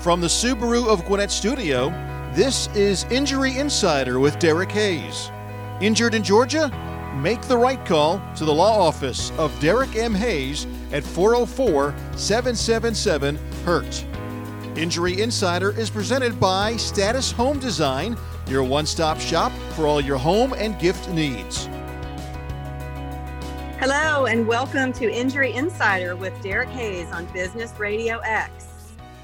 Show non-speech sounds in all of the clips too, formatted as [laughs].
From the Subaru of Gwinnett studio, this is Injury Insider with Derek Hayes. Injured in Georgia? Make the right call to the law office of Derek M. Hayes at 404 777 HURT. Injury Insider is presented by Status Home Design, your one stop shop for all your home and gift needs. Hello, and welcome to Injury Insider with Derek Hayes on Business Radio X.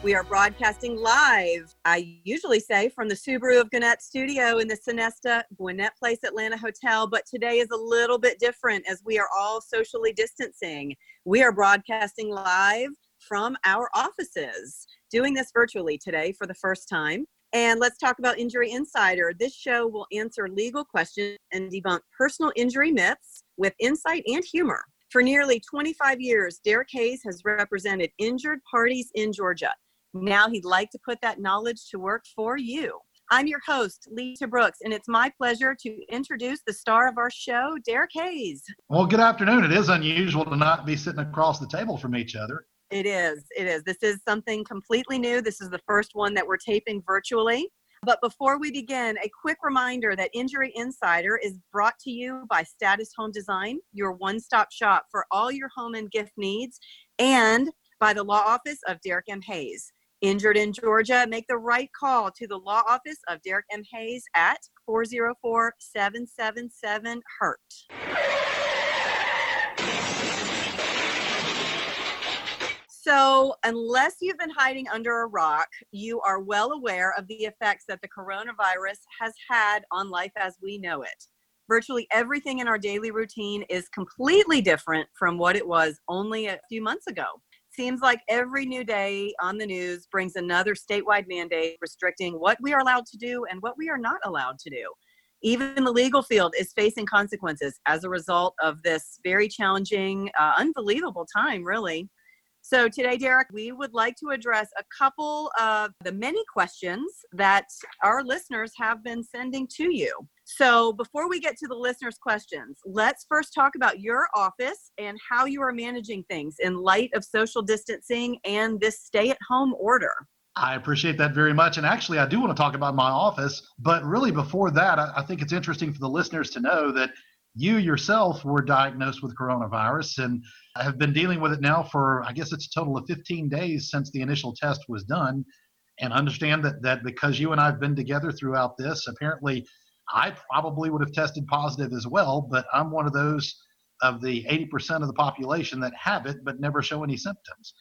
We are broadcasting live, I usually say, from the Subaru of Gwinnett studio in the Sonesta Gwinnett Place Atlanta Hotel, but today is a little bit different as we are all socially distancing. We are broadcasting live from our offices, doing this virtually today for the first time. And let's talk about Injury Insider. This show will answer legal questions and debunk personal injury myths with insight and humor. For nearly 25 years, Derek Hayes has represented injured parties in Georgia. Now he'd like to put that knowledge to work for you. I'm your host, Lita Brooks, and it's my pleasure to introduce the star of our show, Derek Hayes. Well, good afternoon. It is unusual to not be sitting across the table from each other. It is. It is. This is something completely new. This is the first one that we're taping virtually. But before we begin, a quick reminder that Injury Insider is brought to you by Status Home Design, your one stop shop for all your home and gift needs, and by the law office of Derek M. Hayes. Injured in Georgia, make the right call to the law office of Derek M. Hayes at 404 777 HURT. So, unless you've been hiding under a rock, you are well aware of the effects that the coronavirus has had on life as we know it. Virtually everything in our daily routine is completely different from what it was only a few months ago seems like every new day on the news brings another statewide mandate restricting what we are allowed to do and what we are not allowed to do. Even the legal field is facing consequences as a result of this very challenging, uh, unbelievable time, really. So, today, Derek, we would like to address a couple of the many questions that our listeners have been sending to you. So, before we get to the listeners' questions, let's first talk about your office and how you are managing things in light of social distancing and this stay at home order. I appreciate that very much. And actually, I do want to talk about my office. But really, before that, I, think it's interesting for the listeners to know that you yourself were diagnosed with coronavirus and have been dealing with it now for, I guess it's a total of 15 days since the initial test was done. And understand that, that because you and I have been together throughout this, apparently I probably would have tested positive as well, but I'm one of those of the 80% of the population that have it but never show any symptoms.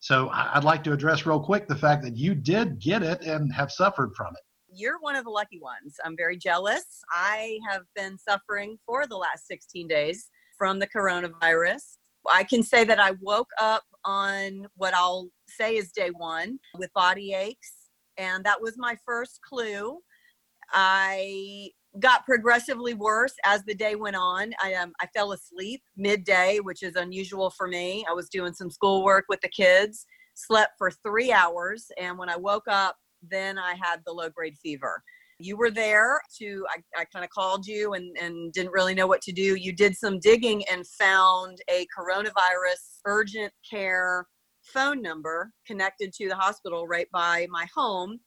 So I'd like to address real quick the fact that you did get it and have suffered from it you're one of the lucky ones. I'm very jealous. I have been suffering for the last 16 days from the coronavirus. I can say that I woke up on what I'll say is day one with body aches, and that was my first clue. I got progressively worse as the day went on. I um, I fell asleep midday, which is unusual for me. I was doing some schoolwork with the kids, slept for three hours, and when I woke up, then I had the low grade fever. You were there to, I, I kind of called you and, and didn't really know what to do. You did some digging and found a coronavirus urgent care phone number connected to the hospital right by my home.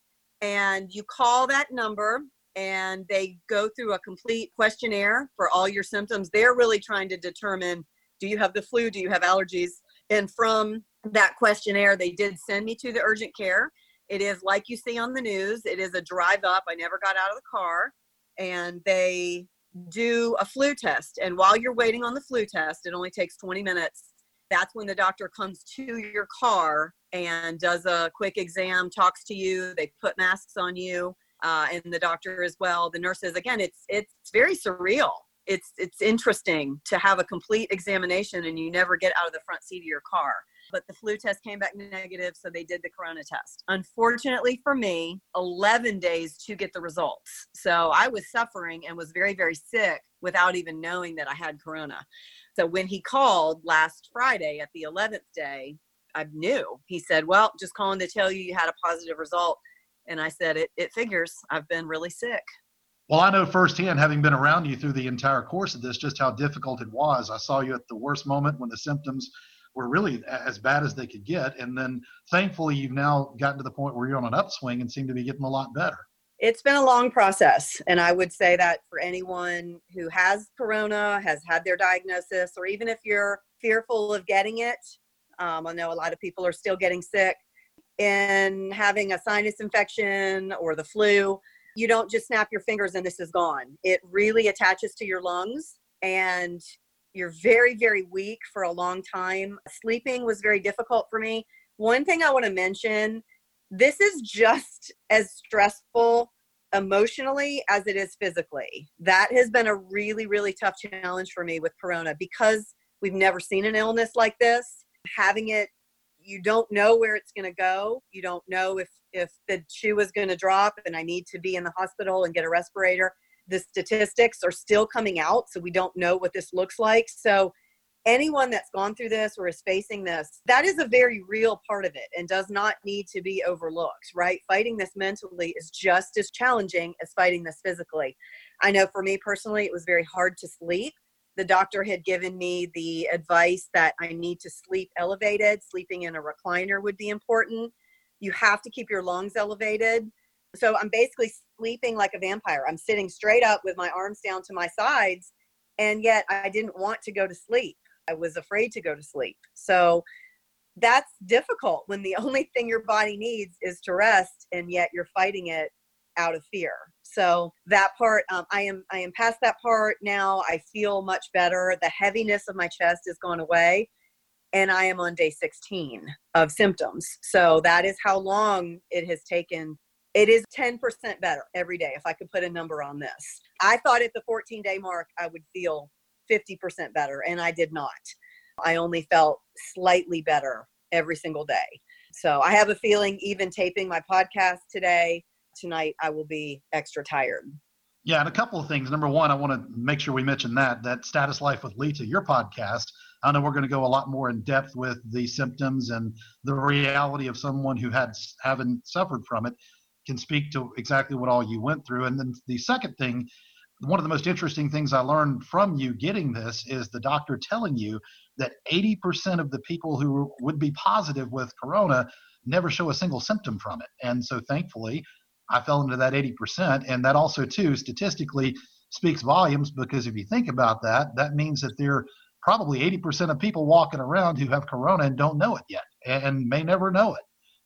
And you call that number and they go through a complete questionnaire for all your symptoms. They're really trying to determine do you have the flu? Do you have allergies? And from that questionnaire, they did send me to the urgent care. It is like you see on the news. It is a drive up. I never got out of the car. And they do a flu test. And while you're waiting on the flu test, it only takes 20 minutes. That's when the doctor comes to your car and does a quick exam, talks to you. They put masks on you, uh, and the doctor as well. The nurses. Again, it's it's very surreal. It's it's interesting to have a complete examination and you never get out of the front seat of your car but the flu test came back negative, so they did the corona test. Unfortunately for me, 11 days to get the results. So I was suffering and was very, very sick without even knowing that I had corona. So when he called last Friday at the 11th day, I knew. He said, Well, just calling to tell you you had a positive result. And I said, It, it figures. I've been really sick. Well, I know firsthand, having been around you through the entire course of this, just how difficult it was. I saw you at the worst moment when the symptoms were really as bad as they could get. And then thankfully, you've now gotten to the point where you're on an upswing and seem to be getting a lot better. It's been a long process. And I would say that for anyone who has corona, has had their diagnosis, or even if you're fearful of getting it, um, I know a lot of people are still getting sick and having a sinus infection or the flu. You don't just snap your fingers and this is gone. It really attaches to your lungs and you're very, very weak for a long time. Sleeping was very difficult for me. One thing I want to mention this is just as stressful emotionally as it is physically. That has been a really, really tough challenge for me with Corona because we've never seen an illness like this. Having it, you don't know where it's going to go. You don't know if if the shoe is going to drop and I need to be in the hospital and get a respirator the statistics are still coming out, so we don't know what this looks like. So, anyone that's gone through this or is facing this, that is a very real part of it and does not need to be overlooked, right? Fighting this mentally is just as challenging as fighting this physically. I know for me personally, it was very hard to sleep. The doctor had given me the advice that I need to sleep elevated, sleeping in a recliner would be important. You have to keep your lungs elevated so I'm basically sleeping like a vampire. I'm sitting straight up with my arms down to my sides, and yet I didn't want to go to sleep. I was afraid to go to sleep. So that's difficult when the [laughs] only thing your body needs is to rest, and yet you're fighting it out of fear. So that part, um, I am I am past that part now. I feel much better. The heaviness of my chest has gone away, and I am on day 16 of symptoms. So that is how long it has taken it is 10% better every day if I could put a number on this. I thought at the 14 day mark I would feel 50% better, and I did not. I only felt slightly better every single day. So I have a feeling, even taping my podcast today, tonight, I will be extra tired. Yeah, and a couple of things. Number one, I want to make sure we mention that that Status Life with Lita, your podcast. I know we're going to go a lot more in depth with the symptoms and the reality of someone who had haven't suffered from it can speak to exactly what all you went through. And then the second thing, one of the most interesting things I learned from you getting this is the doctor telling you that 80% of the people who would be positive with corona never show a single symptom from it. And so thankfully, I fell into that 80%. And that also, too, statistically speaks volumes because if you think about that, that means that there are probably 80% of people walking around who have corona and don't know it yet and may never know it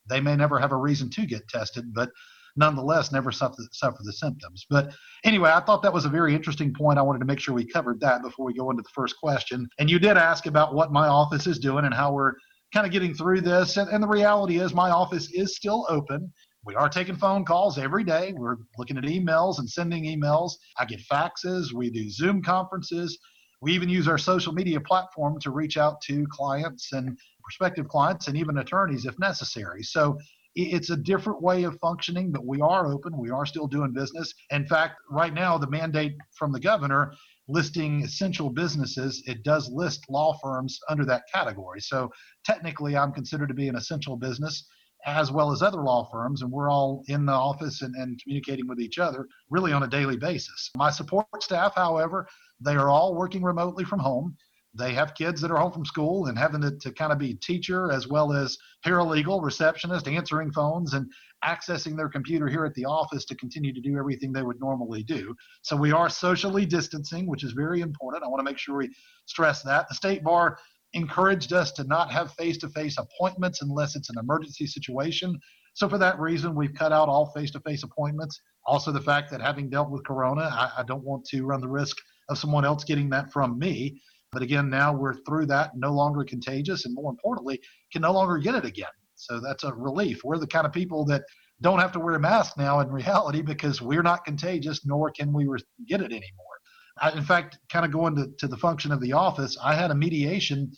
they may never have a reason to get tested, but nonetheless never suffer, suffer the symptoms. But anyway, I thought that was a very interesting point. I wanted to make sure we covered that before we go into the first question. And you did ask about what my office is doing and how we're kind of getting through this. And, and the reality is, my office is still open. We are taking phone calls every day. We're looking at emails and sending emails. I get faxes. We do Zoom conferences. We even use our social media platform to reach out to clients and prospective clients and even attorneys if necessary. So it's a different way of functioning, but we are open. We are still doing business. In fact, right now, the mandate from the governor listing essential businesses, it does list law firms under that category. So technically, I'm considered to be an essential business as well as other law firms, and we're all in the office and, and communicating with each other really on a daily basis. My support staff, however, they are all working remotely from home they have kids that are home from school and having to, to kind of be teacher as well as paralegal, receptionist, answering phones, and accessing their computer here at the office to continue to do everything they would normally do. So we are socially distancing, which is very important. I want to make sure we stress that. The state bar encouraged us to not have face to face appointments unless it's an emergency situation. So, for that reason, we've cut out all face to face appointments. Also, the fact that having dealt with corona, I, I don't want to run the risk of someone else getting that from me. But again, now we're through that, no longer contagious, and more importantly, can no longer get it again. So that's a relief. We're the kind of people that don't have to wear a mask now in [laughs] reality because we're not contagious, nor can we get it anymore. I, in fact, kind of going to, to the function of the office, I had a mediation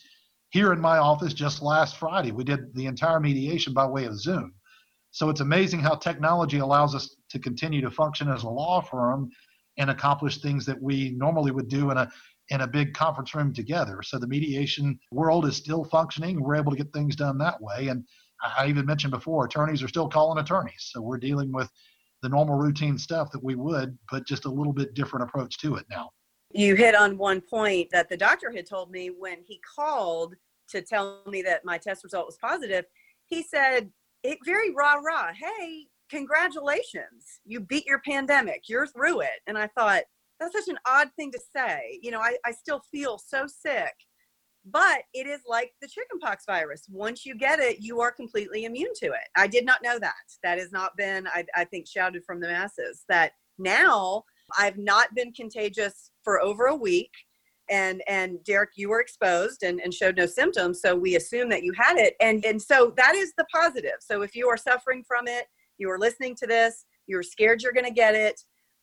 here in my office just last Friday. We did the entire mediation by way of Zoom. So it's amazing how technology allows us to continue to function as a law firm and accomplish things that we normally would do in a in a big conference room together. So the mediation world is still functioning. We're able to get things done that way. And I even mentioned before, attorneys are still calling attorneys. So we're dealing with the normal routine stuff that we would, but just a little bit different approach to it now. You hit on one point that the doctor had told me when he called. to tell me that my test result was positive, he said, it very rah rah, hey, congratulations, you beat your pandemic, you're through it. And I thought, that's such an odd thing to say. You know, I, I still feel so sick, but it is like the chickenpox virus. Once you get it, you are completely immune to it. I did not know that. That has not been, I, I think, shouted from the masses that now I've not been contagious for over a week and and derek you were exposed and, and showed no symptoms so we assume that you had it and and so that is the positive so if you are suffering from it you are listening to this you're scared you're going to get it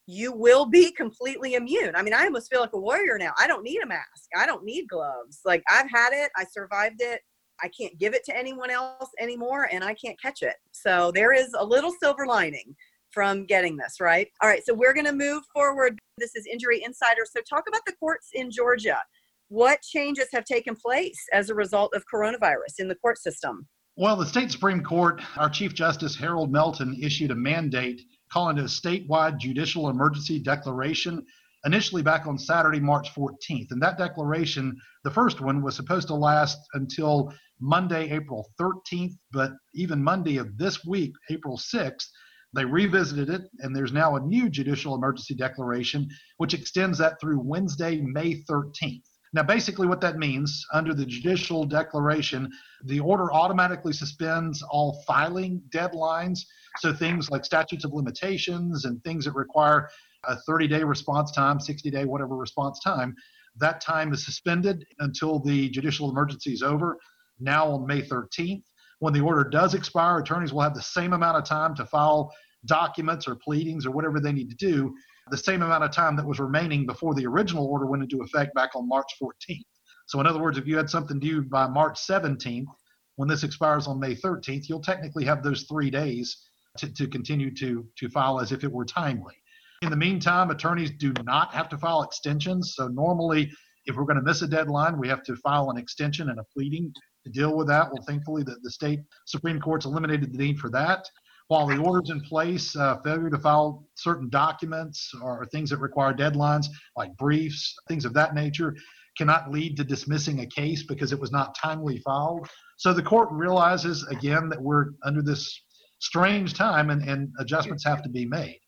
you will be [laughs] completely immune i mean i almost feel like a warrior now i don't need a mask i don't need gloves like i've had it i survived it i can't give it to anyone else anymore and i can't catch it so there is a little silver lining from getting this, right? All right, so we're going to move forward. This is Injury Insider. So, talk about the courts in Georgia. What changes have taken place as a result of coronavirus in the court system? Well, the state Supreme Court, our Chief Justice Harold Melton issued a mandate calling it a statewide judicial emergency declaration initially back on Saturday, March 14th. And that declaration, the first one, was supposed to last until Monday, April 13th. But even Monday of this week, April 6th, they revisited it, and there's now a new judicial emergency declaration, which extends that through Wednesday, May 13th. Now, basically, what that means under the judicial declaration, the order automatically suspends all filing deadlines. So, things like statutes of limitations and things that require a 30 day response time, 60 day, whatever response time, that time is suspended until the judicial emergency is over, now on May 13th. When the order does expire, attorneys will have the same amount of time to file documents or pleadings or whatever they need to do the same amount of time that was remaining before the original order went into effect back on March 14th. So, in other words, if you had something due by March 17th, when this expires on May 13th, you'll technically have those three days to, to continue to, to file as if it were timely. In the meantime, attorneys do not have to file extensions. So, normally, if we're going to miss a deadline, we have to file an extension and a pleading to deal with that. Well, thankfully, the, the state Supreme Court's eliminated the need for that while the order's in place, uh, failure to file certain documents or things that require deadlines, like briefs, things of that nature, cannot lead to dismissing a case because it was not timely filed. So the court realizes again that we're under this strange time and, and adjustments have to be made.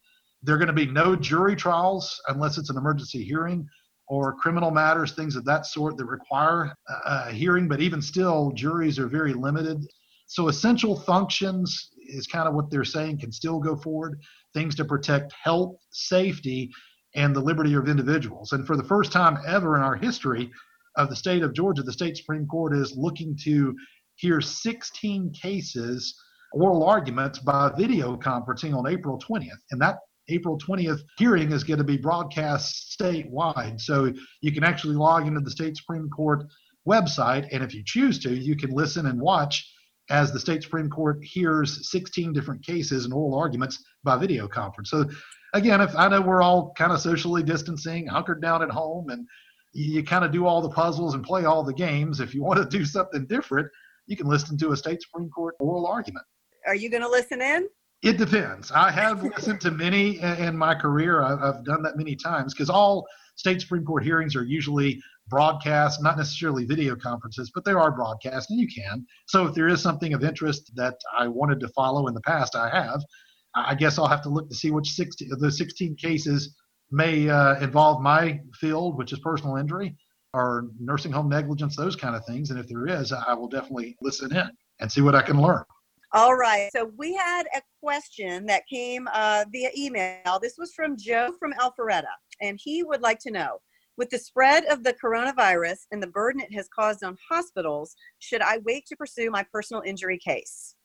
There are going to be no jury trials unless it's an emergency hearing or criminal matters, things of that sort that require a hearing, but even still, juries are very limited. So essential functions is kind of what they're saying can still go forward. Things to protect health, safety, and the liberty of individuals. And for the first time ever in our history of the state of Georgia, the state Supreme Court is looking to hear 16 cases, oral arguments by video conferencing on April 20th. And that April 20th hearing is going to be broadcast statewide. So you can actually log into the state Supreme Court website. And if you choose to, you can listen and watch as the state Supreme Court hears 16 different cases and oral arguments by video conference. So, again, if I know we're all kind of socially distancing, hunkered down at home, and you kind of do all the puzzles and play all the games, if you want to do something different, you can listen to a state Supreme Court oral argument. Are you going to listen in? It depends. I have listened to many in my career. I've done that many times because all state Supreme Court hearings are usually broadcast, not necessarily video conferences, but there are broadcasts, and you can. So if there is something of interest that I wanted to follow in the past, I have. I guess I'll have to look to see which 60 of the 16 cases may uh, involve my field, which is personal injury or nursing home negligence, those kind of things. And if there is, I will definitely listen in and see what I can learn. All right. So we had a question that came uh, via email. This was from Joe from Alpharetta, and he would like to know with the spread of the coronavirus and the burden it has caused on hospitals, should I wait to pursue my personal injury case?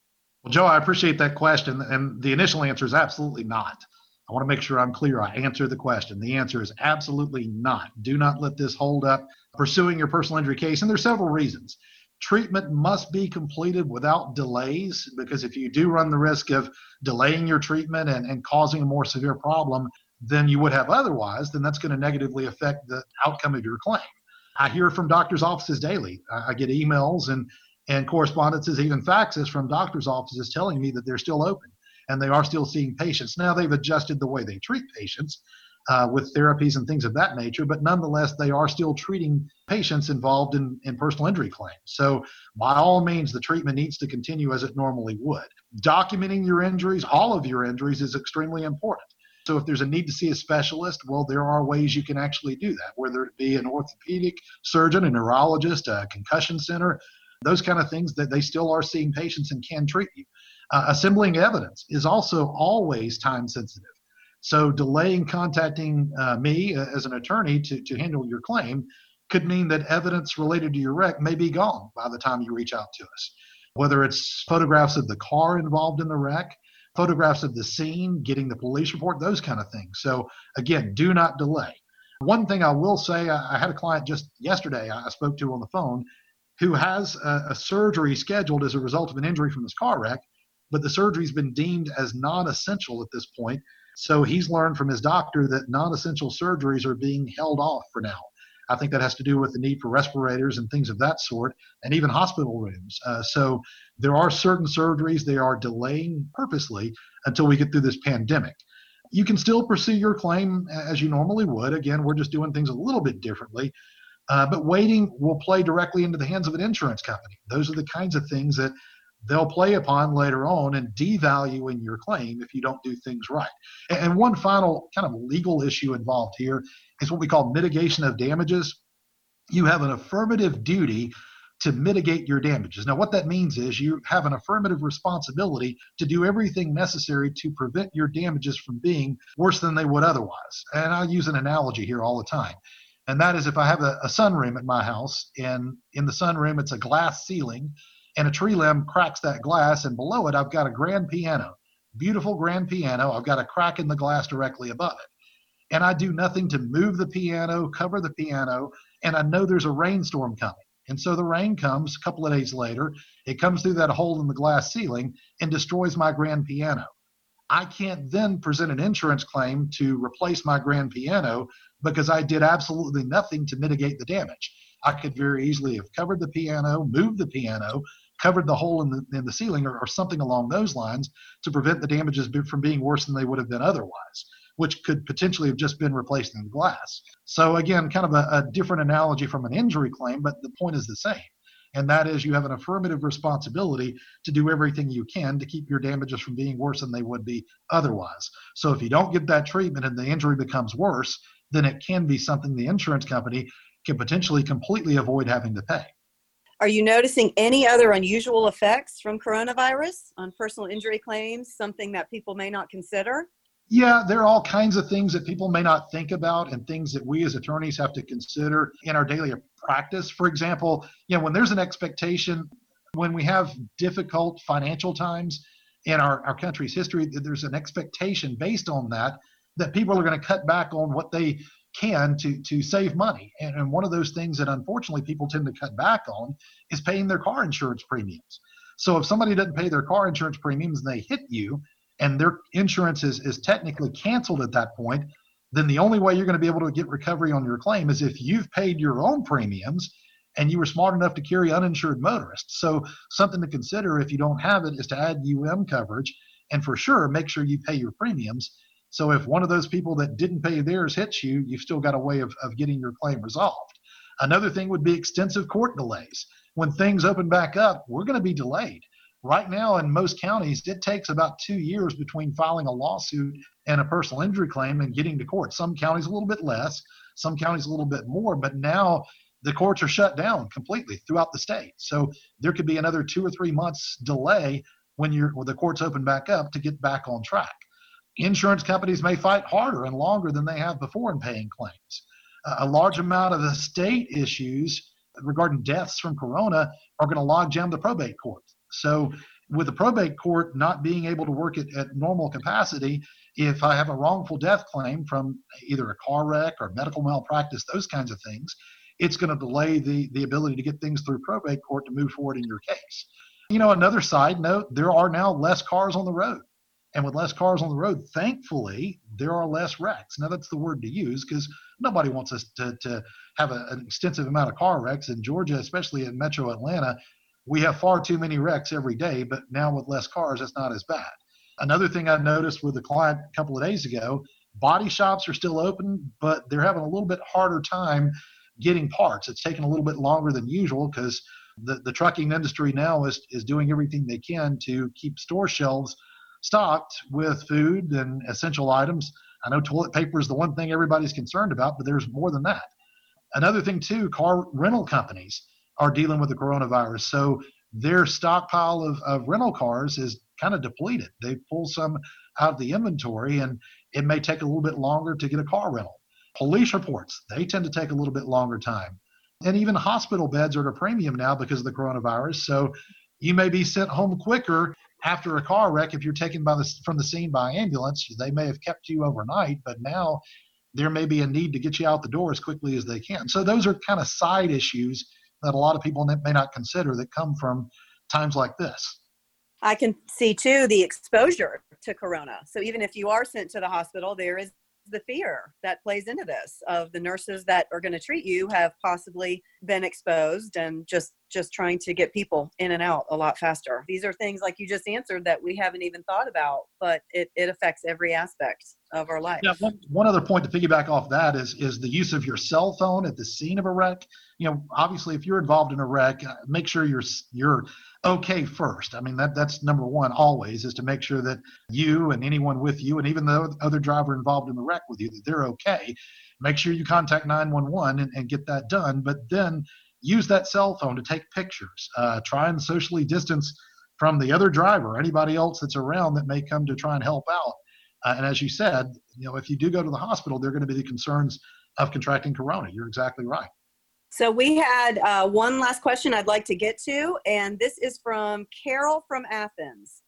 Well, Joe, I appreciate that question. And the initial answer is absolutely not. I want to make sure I'm clear. I answer the question. The answer is absolutely not. Do not let this hold up pursuing your personal injury case. And there's several reasons. Treatment must be completed without delays because if you do run the risk of delaying your treatment and, and causing a more severe problem, than you would have otherwise, then that's going to negatively affect the outcome of your claim. I hear from doctors' offices daily. I get emails and and correspondences, even faxes from doctors' offices telling me that they're still open and they are still seeing patients. Now they've adjusted the way they treat patients, uh, with therapies and things of that nature, but nonetheless, they are still treating patients involved in, in personal injury claims. So, by all means, the treatment needs to continue as it normally would. Documenting your injuries, all of your injuries, is extremely important. So, if there's a need to see a specialist, well, there are ways you can actually do that, whether it be an orthopedic surgeon, a neurologist, a concussion center, those kind of things that they still are seeing patients and can treat you. Uh, assembling evidence is also always time sensitive. So delaying contacting uh, me uh, as an attorney to, to handle your claim could mean that evidence related to your wreck may be gone by the time you reach out to us. Whether it's photographs of the car involved in the wreck, photographs of the scene, getting the police report, those kind of things. So again, do not delay. One thing I will say, I had a client just yesterday I spoke to on the phone who has a, a surgery scheduled as a result of an injury from his car wreck, but the surgery's been deemed as non-essential at this point so he's learned from his doctor that non essential surgeries are being held off for now. I think that has to do with the need for respirators and things of that sort, and even hospital rooms. Uh, so there are certain surgeries they are delaying purposely until we get through this pandemic. You can still pursue your claim as you normally would. Again, we're just doing things a little bit differently. Uh, but waiting will play directly into the hands of an insurance company. Those are the kinds of things that they'll play upon later on and devaluing your claim if you don't do things right. And one final kind of legal issue involved here is what we call mitigation of damages. You have an affirmative duty to mitigate your damages. Now, what that means is you have an affirmative responsibility to do everything necessary to prevent your damages from being worse than they would otherwise. And I use an analogy here all the time. And that is if I have a, a sunroom at my house, and in the sunroom it's a glass ceiling, and a tree limb cracks that glass, and below it, I've got a grand piano, beautiful grand piano. I've got a crack in the glass directly above it. And I do nothing to move the piano, cover the piano, and I know there's a rainstorm coming. And so the rain comes a couple of days later, it comes through that hole in the glass ceiling and destroys my grand piano. I can't then present an insurance claim to replace my grand piano because I did absolutely nothing to mitigate the damage. I could very easily have covered the piano, moved the piano, covered the hole in the, in the ceiling or, or something along those lines to prevent the damages from being worse than they would have been otherwise which could potentially have just been replaced in glass. So again, kind of a, a, different analogy from an injury claim, but the point is the same. And that is you have an affirmative responsibility to do everything you can to keep your damages from being worse than they would be otherwise. So if you don't get that treatment and the injury becomes worse, then it can be something the insurance company can potentially completely avoid having to pay. Are you noticing any other unusual effects from coronavirus on personal injury claims, something that people may not consider? Yeah, there are all kinds of things that people may not think about and things that we as attorneys have to consider in our daily practice. For example, you know, when there's an expectation, when we have difficult financial times in our, our country's history, there's an expectation based on that that people are going to cut back on what they can to to save money. And, and one of those things that unfortunately people tend to cut back on is paying their car insurance premiums. So if somebody doesn't pay their car insurance premiums and they hit you and their insurance is, is technically canceled at that point, then the only way you're going to be able to get recovery on your claim is if you've paid your own premiums and you were smart enough to carry uninsured motorists. So something to consider if you don't have it is to add UM coverage and for sure make sure you pay your premiums so if one of those people that didn't pay theirs hits you, you've still got a way of, of getting your claim resolved. Another thing would be extensive court delays. When things open back up, we're going to be delayed. Right now, in most counties, it takes about two years between filing a lawsuit and a personal injury claim and getting to court. Some counties a little bit less, some counties a little bit more, but now the courts are shut down completely throughout the state. So there could be another two or three months delay when you're when the courts open back up to get back on track. Insurance companies may fight harder and longer than they have before in paying claims. Uh, a large amount of the state issues regarding deaths from corona are going to log jam the probate court. So, with the probate court not being able to work at, at normal capacity, if I have a wrongful death claim from either a car wreck or medical malpractice, those kinds of things, it's going to delay the, the ability to get things through probate court to move forward in your case. You know, another side note there are now less cars on the road. And with less cars on the road, thankfully, there are less wrecks. Now, that's the word to use because nobody wants us to, to have a, an extensive amount of car wrecks. In Georgia, especially in metro Atlanta, we have far too many wrecks every day, but now with less cars, it's not as bad. Another thing I noticed with a client a couple of days ago, Body shops are still open, but they're having a little bit harder time getting parts. It's taking a little bit longer than usual because the, the trucking industry now is, is doing everything they can to keep store shelves stocked with food and essential items. I know toilet paper is the one thing everybody's concerned about, but there's more than that. Another thing, too, car rental companies are dealing with the coronavirus. So their stockpile of, of rental cars is kind of depleted. They pull some out of the inventory, and it may take a little bit longer to get a car rental. Police reports, they tend to take a little bit longer time. And even hospital beds are at a premium now because of the coronavirus. So you may be sent home quicker after a car wreck if you're taken by the, from the scene by ambulance. They may have kept you overnight, but now there may be a need to get you out the door as quickly as they can. So those are kind of side issues that a lot of people may not consider that come from times like this. I can see too the exposure to corona. So even if you are sent to the hospital, there is the fear that plays into this of the nurses that are going to treat you have possibly been exposed and just just trying to get people in and out a lot faster these are things like you just answered that we haven't even thought about but it, it affects every aspect of our life yeah one, one other point to piggyback off that is is the use of your cell phone at the scene of a wreck you know obviously if you're involved in a wreck uh, make sure you're you're okay first. I mean, that that's number one always is to make sure that you and anyone with you, and even the other driver involved in the wreck with you, that they're okay. Make sure you contact 911 and, and get that done. But then use that cell phone to take pictures. Uh, try and socially distance from the other driver, anybody else that's around that may come to try and help out. Uh, and as you said, you know, if you do go to the hospital, there are going to be the concerns of contracting corona. You're exactly right. So we had uh, one last question I'd like to get to, and this is from Carol from Athens.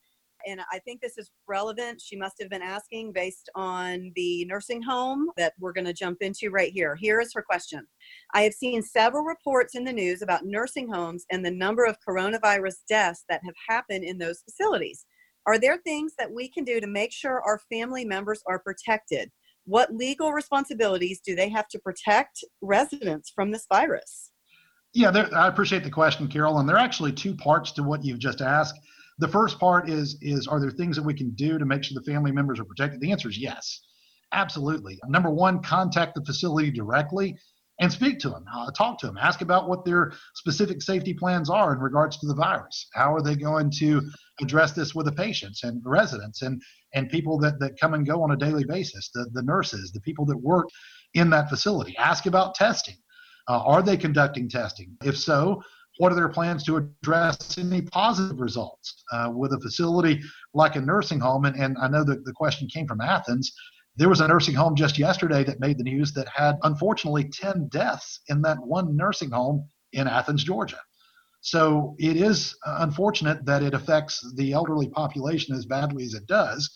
And I think this is relevant. She must have been asking based on the nursing home that we're going to jump into right here. Here is her question I have seen several reports in the news about nursing homes and the number of coronavirus deaths that have happened in those facilities. Are there things that we can do to make sure our family members are protected? what legal responsibilities do they have to protect residents from this virus? Yeah, I appreciate the question, Carol. And there are actually two parts to what you've just asked. The first part is is are there things that we can do to make sure the family members are protected? The answer is yes, absolutely. Number one, contact the facility directly and speak to them, uh, talk to them, ask about what their specific safety plans are in regards to the virus. How are they going to address this with the patients and residents and and people that, that come and go on a daily basis, the, the nurses, the people that work in that facility. Ask about testing. Uh, are they conducting testing? If so, what are their plans to address any positive results uh, with a facility like a nursing home? And, and I know that the question came from Athens. There was a nursing home just yesterday that made the news that had, unfortunately, 10 deaths in that one nursing home in Athens, Georgia. So it is uh, unfortunate that it affects the elderly population as badly as it does.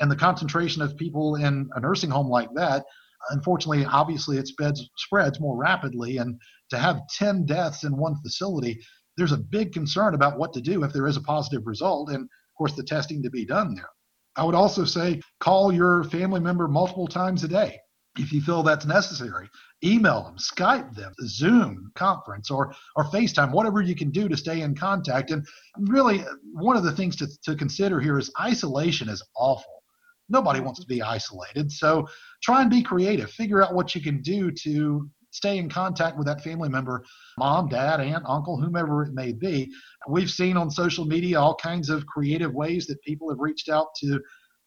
And the concentration of people in a nursing home like that, unfortunately, obviously it spreads, spreads more rapidly. And to have 10 deaths in one facility, there's a big concern about what to do if there is a positive result. And of course, the testing to be done there. I would also say call your family member multiple times a day if you feel that's necessary. Email them, Skype them, Zoom conference, or or FaceTime, whatever you can do to stay in contact. And really, one of the things to, to consider here is isolation is awful. Nobody wants to be isolated. So try and be creative. Figure out what you can do to stay in contact with that family member mom, dad, aunt, uncle, whomever it may be. We've seen on social media all kinds of creative ways that people have reached out to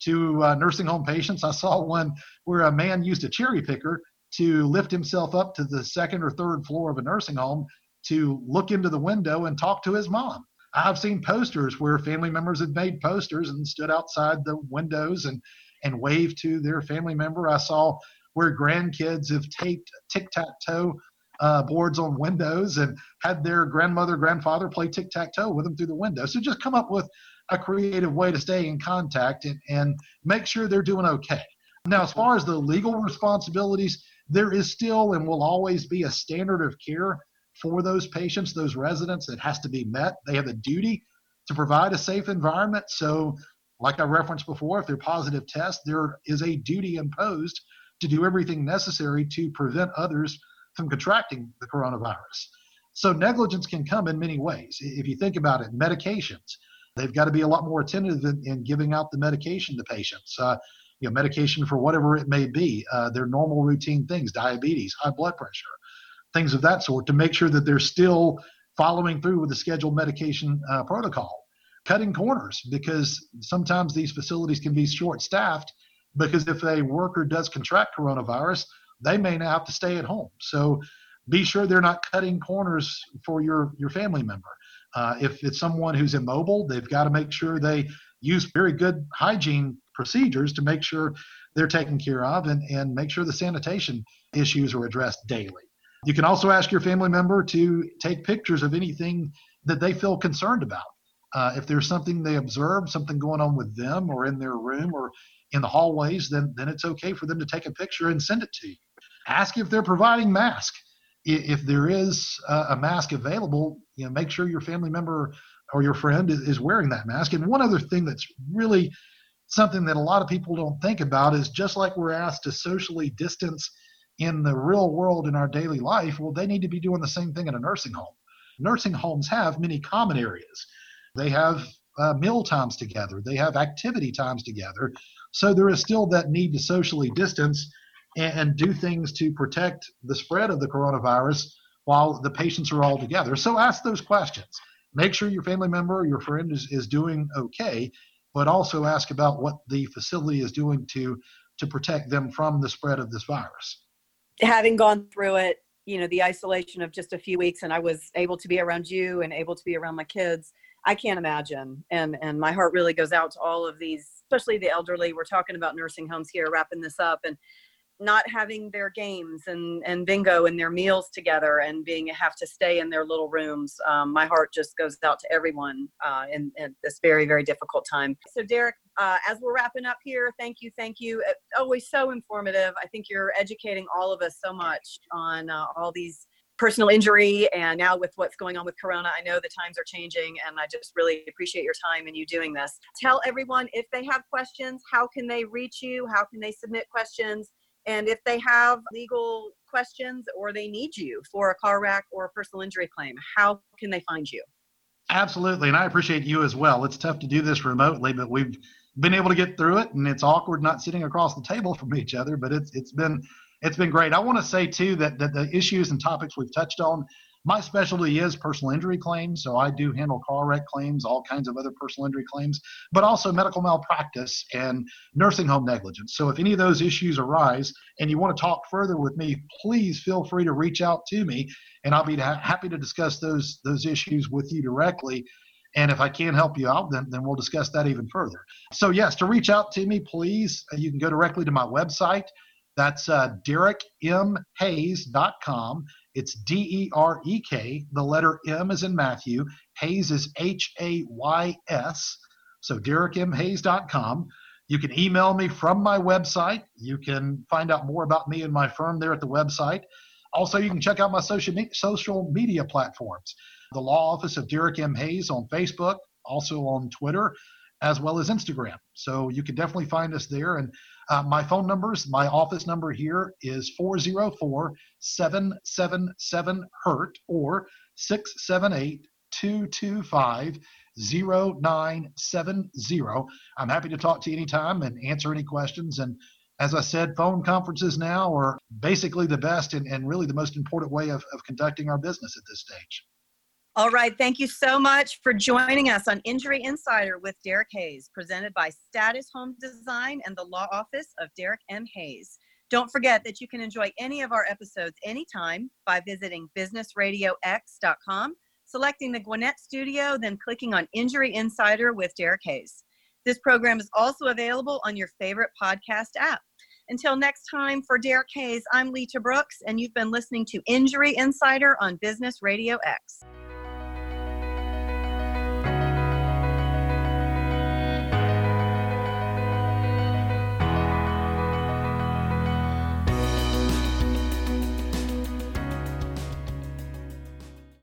to uh, nursing home patients. I saw one where a man used a cherry picker to lift himself up to the second or third floor of a nursing home to look into the window and talk to his mom. I've seen posters where family members have made posters and stood outside the windows and and waved to their family member. I saw where grandkids have taped tic tac toe uh, boards on windows and had their grandmother, grandfather play tic tac toe with them through the window. So just come up with a creative way to stay in contact and, and make sure they're doing okay. Now, as far as the legal responsibilities, there is still and will always be a standard of care for those patients, those residents It has to be met. They have a duty to provide a safe environment. So, like I referenced before, if they're positive tests, there is a duty imposed to do everything necessary to prevent others from contracting the coronavirus. So, negligence can come in many ways. If you think about it, medications, they've got to be a lot more attentive in, in giving out the medication to patients. Uh, you know, medication for whatever it may be, uh, their normal routine things, diabetes, high blood pressure, things of that sort, to make sure that they're still following through with the scheduled medication uh, protocol. Cutting corners because sometimes these facilities can be short staffed because if a worker does contract coronavirus, they may now have to stay at home. So be sure they're not cutting corners for your, your family member. Uh, if it's someone who's immobile, they've got to make sure they use very good hygiene procedures to make sure they're taken care of and, and make sure the sanitation issues are addressed daily. You can also ask your family member to take pictures of anything that they feel concerned about. Uh, if there's something they observe, something going on with them or in their room or in the hallways, then, then it's okay for them to take a picture and send it to you. Ask if they're providing masks. If there is a mask available, you know, make sure your family member or your friend is, is wearing that mask. And one other thing that's really something that a lot of people don't think about is just like we're asked to socially distance in the real world in our daily life, well, they need to be doing the same thing in a nursing home. Nursing homes have many common areas. They have uh, meal times together, they have activity times together. So there is still that need to socially distance and, and do things to protect the spread of the coronavirus while the patients are all together. So ask those questions. Make sure your family member or your friend is, is doing okay, but also ask about what the facility is doing to to protect them from the spread of this virus having gone through it, you know, the isolation of just a few weeks and I was able to be around you and able to be around my kids, I can't imagine. And and my heart really goes out to all of these, especially the elderly. We're talking about nursing homes here, wrapping this up and not having their games and, and bingo and their meals together and being have to stay in their little rooms. Um, my heart just goes out to everyone uh, in, in, this very, very difficult time. So, Derek, uh, as we're wrapping up here, thank you, thank you. always so informative. I think you're educating all of us so much on uh, all these personal injury and now with what's going on with corona i know the times are changing and i just really appreciate your time and you doing this tell everyone if they have questions how can they reach you how can they submit questions and if they have legal questions or they need you for a car wreck or a personal injury claim, how can they find you? Absolutely. And I appreciate you as well. It's tough to do this remotely, but we've been able to get through it and it's awkward not sitting across the table from each other, but it's it's been it's been great. I want to say too that, that the issues and topics we've touched on my specialty is personal injury claims, so I do handle car wreck claims, all kinds of other personal injury claims, but also medical malpractice and nursing home negligence. So if any of those issues arise and you want to talk further with me, please feel free to reach out to me, and I'll be ha- happy to discuss those those issues with you directly. And if I can help you out, then, then we'll discuss that even further. So, yes, to reach out to me, please, uh, you can go directly to my website. That's uh. It's D E R E K. The letter M is in Matthew. Hayes is H A Y S. So DerekMHayes.com. You can email me from my website. You can find out more about me and my firm there at the website. Also, you can check out my social, social media platforms. The Law Office of Derek M. Hayes on Facebook, also on Twitter, as well as Instagram. So you can definitely find us there. And uh, my phone numbers, my office number here is 404 777 HURT or 678 225 0970. I'm happy to talk to you anytime and answer any questions. And as I said, phone conferences now are basically the best and, and really the most important way of, of conducting our business at this stage. All right. Thank you so much for joining us on Injury Insider with Derek Hayes, presented by Status Home Design and the Law Office of Derek M. Hayes. Don't forget that you can enjoy any of our episodes anytime by visiting businessradiox.com, selecting the Gwinnett Studio, then clicking on Injury Insider with Derek Hayes. This program is also available on your favorite podcast app. Until next time, for Derek Hayes, I'm Lita Brooks, and you've been listening to Injury Insider on Business Radio X.